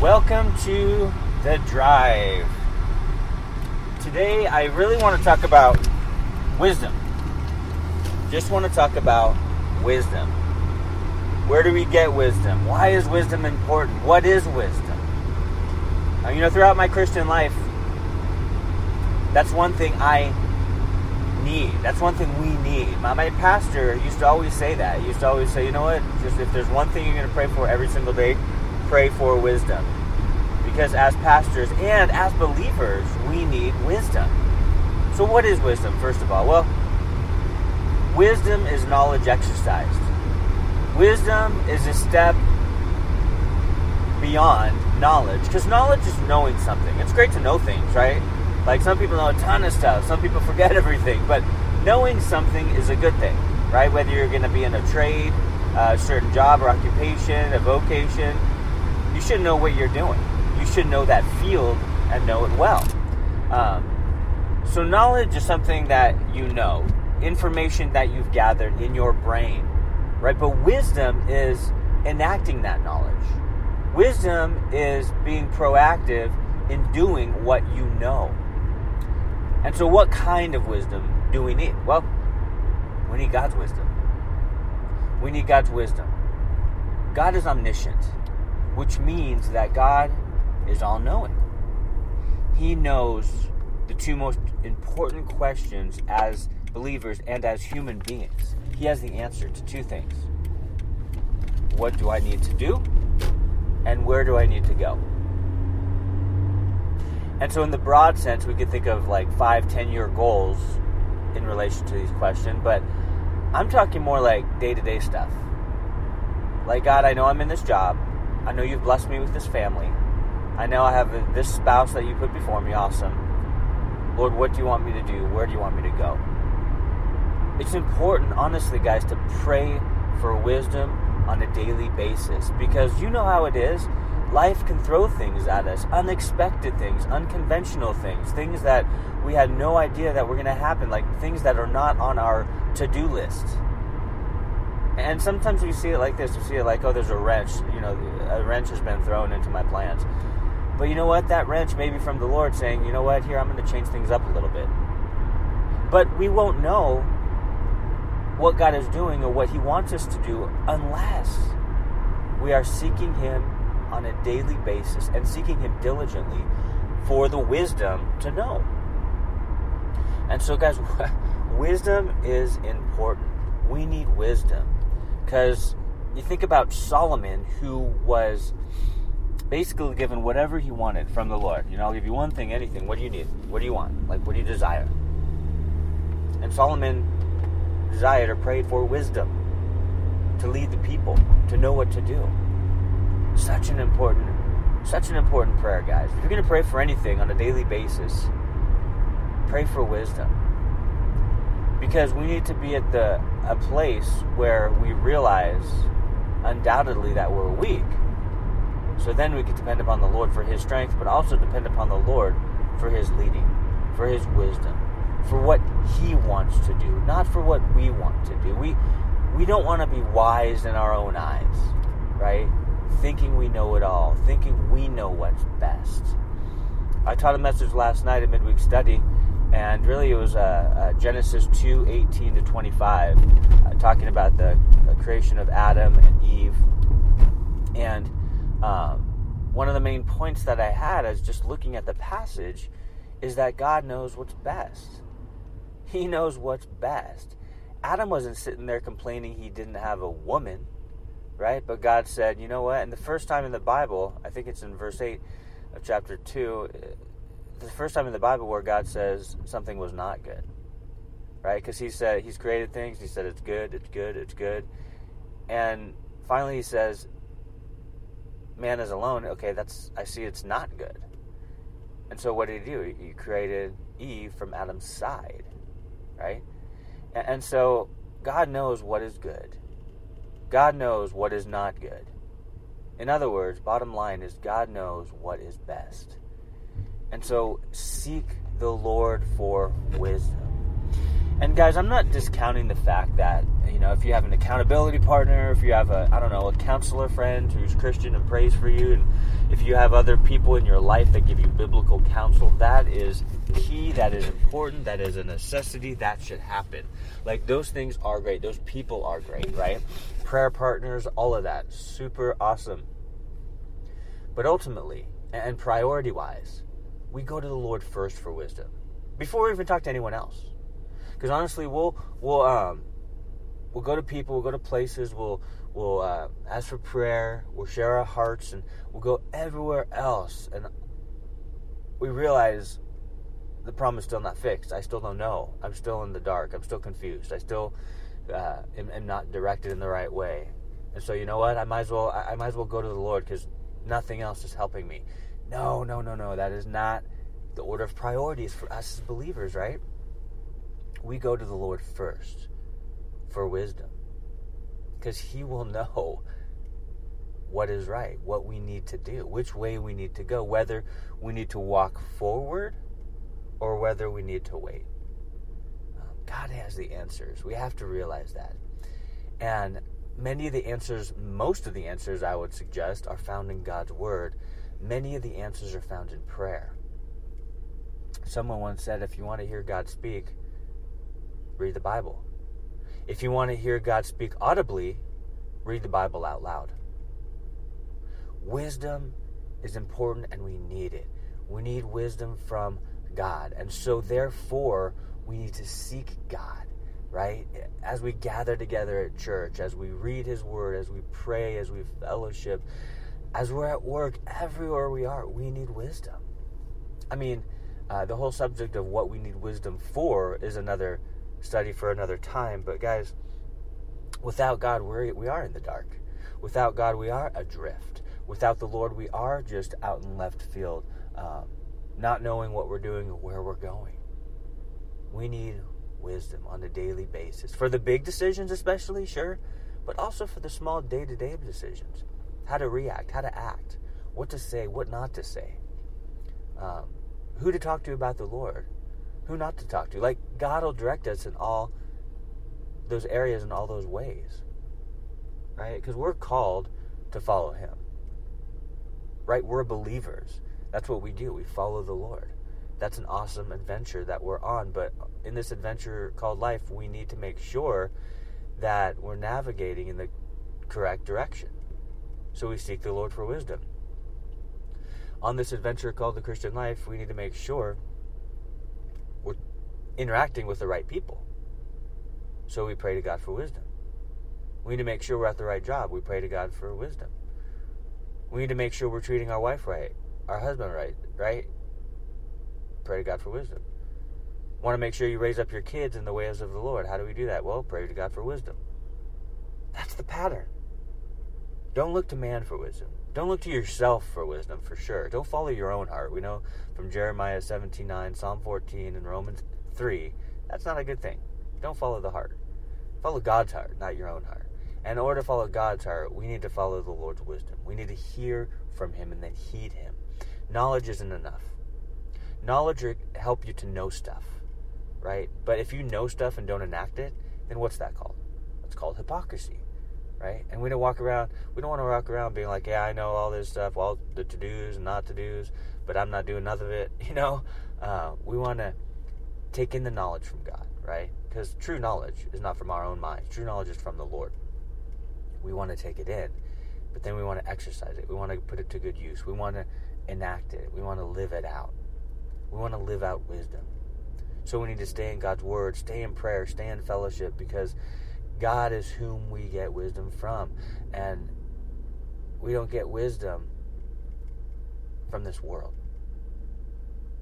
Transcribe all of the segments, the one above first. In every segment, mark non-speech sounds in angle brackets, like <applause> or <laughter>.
Welcome to the drive. Today, I really want to talk about wisdom. Just want to talk about wisdom. Where do we get wisdom? Why is wisdom important? What is wisdom? Now, you know, throughout my Christian life, that's one thing I need. That's one thing we need. My, my pastor used to always say that. He used to always say, you know what? Just if there's one thing you're going to pray for every single day, pray for wisdom. Because as pastors and as believers, we need wisdom. So, what is wisdom, first of all? Well, wisdom is knowledge exercised. Wisdom is a step beyond knowledge. Because knowledge is knowing something. It's great to know things, right? Like some people know a ton of stuff, some people <laughs> forget everything, but knowing something is a good thing, right? Whether you're going to be in a trade, a certain job or occupation, a vocation, you should know what you're doing. You should know that field and know it well. Um, so, knowledge is something that you know, information that you've gathered in your brain, right? But wisdom is enacting that knowledge. Wisdom is being proactive in doing what you know. And so, what kind of wisdom do we need? Well, we need God's wisdom. We need God's wisdom. God is omniscient, which means that God is all knowing. He knows the two most important questions as believers and as human beings. He has the answer to two things What do I need to do? And where do I need to go? And so, in the broad sense, we could think of like five, ten year goals in relation to these questions, but I'm talking more like day to day stuff. Like, God, I know I'm in this job. I know you've blessed me with this family. I know I have this spouse that you put before me. Awesome. Lord, what do you want me to do? Where do you want me to go? It's important, honestly, guys, to pray for wisdom on a daily basis because you know how it is life can throw things at us unexpected things unconventional things things that we had no idea that were going to happen like things that are not on our to-do list and sometimes we see it like this we see it like oh there's a wrench you know a wrench has been thrown into my plans but you know what that wrench may be from the lord saying you know what here i'm going to change things up a little bit but we won't know what god is doing or what he wants us to do unless we are seeking him on a daily basis and seeking Him diligently for the wisdom to know. And so, guys, <laughs> wisdom is important. We need wisdom because you think about Solomon, who was basically given whatever he wanted from the Lord. You know, I'll give you one thing, anything. What do you need? What do you want? Like, what do you desire? And Solomon desired or prayed for wisdom to lead the people, to know what to do. Such an important, such an important prayer, guys. If you're going to pray for anything on a daily basis, pray for wisdom. Because we need to be at the a place where we realize undoubtedly that we're weak. So then we can depend upon the Lord for his strength, but also depend upon the Lord for his leading, for his wisdom, for what he wants to do, not for what we want to do. We we don't want to be wise in our own eyes, right? thinking we know it all, thinking we know what's best. I taught a message last night at midweek study, and really it was uh, uh, Genesis 2 18 to 25, uh, talking about the, creation of Adam and Eve. And um, one of the main points that I had as just looking at the passage is that God knows what's best. He knows what's best. Adam wasn't sitting there complaining he didn't have a woman right? But God said, you know what? And the first time in the Bible, I think it's in verse 8 of chapter 2, uh, the first time in the Bible where God says something was not good, right? Because He said He's created things, He said it's good, it's good, it's good. And finally He says, man is alone. Okay, that's, I see it's not good. And so what did He do? He created Eve from Adam's side, right? And so God knows what is good God knows what is not good. In other words, bottom line is God knows what is best. And so seek the Lord for wisdom. And guys, I'm not discounting the fact that, you know, if you have an accountability partner, if you have a, I don't know, a counselor friend who's Christian and prays for you, and if you have other people in your life that give you biblical counsel, that is key, that is important, that is a necessity, that should happen. Like, those things are great. Those people are great, right? Prayer partners, all of that. Super awesome. But ultimately, and priority wise, we go to the Lord first for wisdom before we even talk to anyone else. Because honestly, we'll we'll um we'll go to people, we'll go to places, we'll we'll uh, ask for prayer, we'll share our hearts, and we'll go everywhere else, and we realize the problem is still not fixed. I still don't know. I'm still in the dark. I'm still confused. I still uh, am, am, not directed in the right way. And so, you know what? I might as well. I, I might as well go to the Lord because nothing else is helping me. No, no, no, no. That is not the order of priorities for us as believers, right? We go to the Lord first for wisdom because He will know what is right, what we need to do, which way we need to go, whether we need to walk forward or whether we need to wait. Um, God has the answers. We have to realize that. And many of the answers, most of the answers I would suggest, are found in God's Word. Many of the answers are found in prayer. Someone once said, if you want to hear God speak, read the Bible. If you want to hear God speak audibly, read the Bible out loud. Wisdom is important and we need it. We need wisdom from God. And so, therefore, we need to seek God, right? As we gather together at church, as we read His Word, as we pray, as we fellowship, as we're at work, everywhere we are, we need wisdom. I mean, uh, the whole subject of what we need wisdom for is another study for another time. But, guys, without God, we're, we are in the dark. Without God, we are adrift. Without the Lord, we are just out in left field. Um, not knowing what we're doing or where we're going. We need wisdom on a daily basis. For the big decisions, especially, sure, but also for the small day to day decisions. How to react, how to act, what to say, what not to say, um, who to talk to about the Lord, who not to talk to. Like, God will direct us in all those areas and all those ways, right? Because we're called to follow Him, right? We're believers. That's what we do. We follow the Lord. That's an awesome adventure that we're on. But in this adventure called life, we need to make sure that we're navigating in the correct direction. So we seek the Lord for wisdom. On this adventure called the Christian life, we need to make sure we're interacting with the right people. So we pray to God for wisdom. We need to make sure we're at the right job. We pray to God for wisdom. We need to make sure we're treating our wife right our husband right, right? Pray to God for wisdom. Want to make sure you raise up your kids in the ways of the Lord. How do we do that? Well, pray to God for wisdom. That's the pattern. Don't look to man for wisdom. Don't look to yourself for wisdom for sure. Don't follow your own heart. We know from Jeremiah 17:9, Psalm 14, and Romans 3, that's not a good thing. Don't follow the heart. Follow God's heart, not your own heart. And in order to follow God's heart, we need to follow the Lord's wisdom. We need to hear from Him and then heed Him. Knowledge isn't enough. Knowledge will help you to know stuff, right? But if you know stuff and don't enact it, then what's that called? It's called hypocrisy, right? And we don't walk around. We don't want to walk around being like, "Yeah, I know all this stuff, all the to dos and not to dos, but I'm not doing none of it." <laughs> You know, uh, we want to take in the knowledge from God, right? Because true knowledge is not from our own minds. True knowledge is from the Lord. We want to take it in, but then we want to exercise it. We want to put it to good use. We want to enact it. We want to live it out. We want to live out wisdom. So we need to stay in God's word, stay in prayer, stay in fellowship because God is whom we get wisdom from. And we don't get wisdom from this world.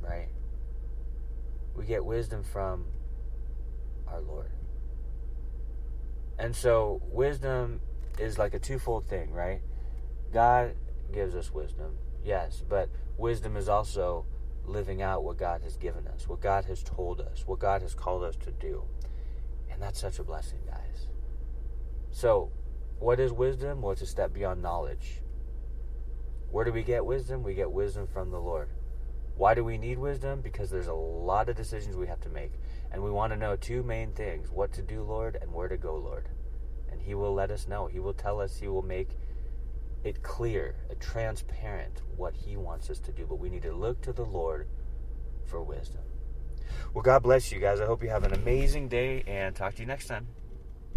Right? We get wisdom from our Lord. And so wisdom is like a twofold thing, right? God gives us wisdom Yes, but wisdom is also living out what God has given us, what God has told us, what God has called us to do. And that's such a blessing, guys. So, what is wisdom? Well, it's a step beyond knowledge. Where do we get wisdom? We get wisdom from the Lord. Why do we need wisdom? Because there's a lot of decisions we have to make. And we want to know two main things what to do, Lord, and where to go, Lord. And He will let us know. He will tell us, He will make it clear, transparent what He wants us to do. But we need to look to the Lord for wisdom. Well, God bless you guys. I hope you have an amazing day and talk to you next time.